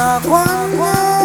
打光光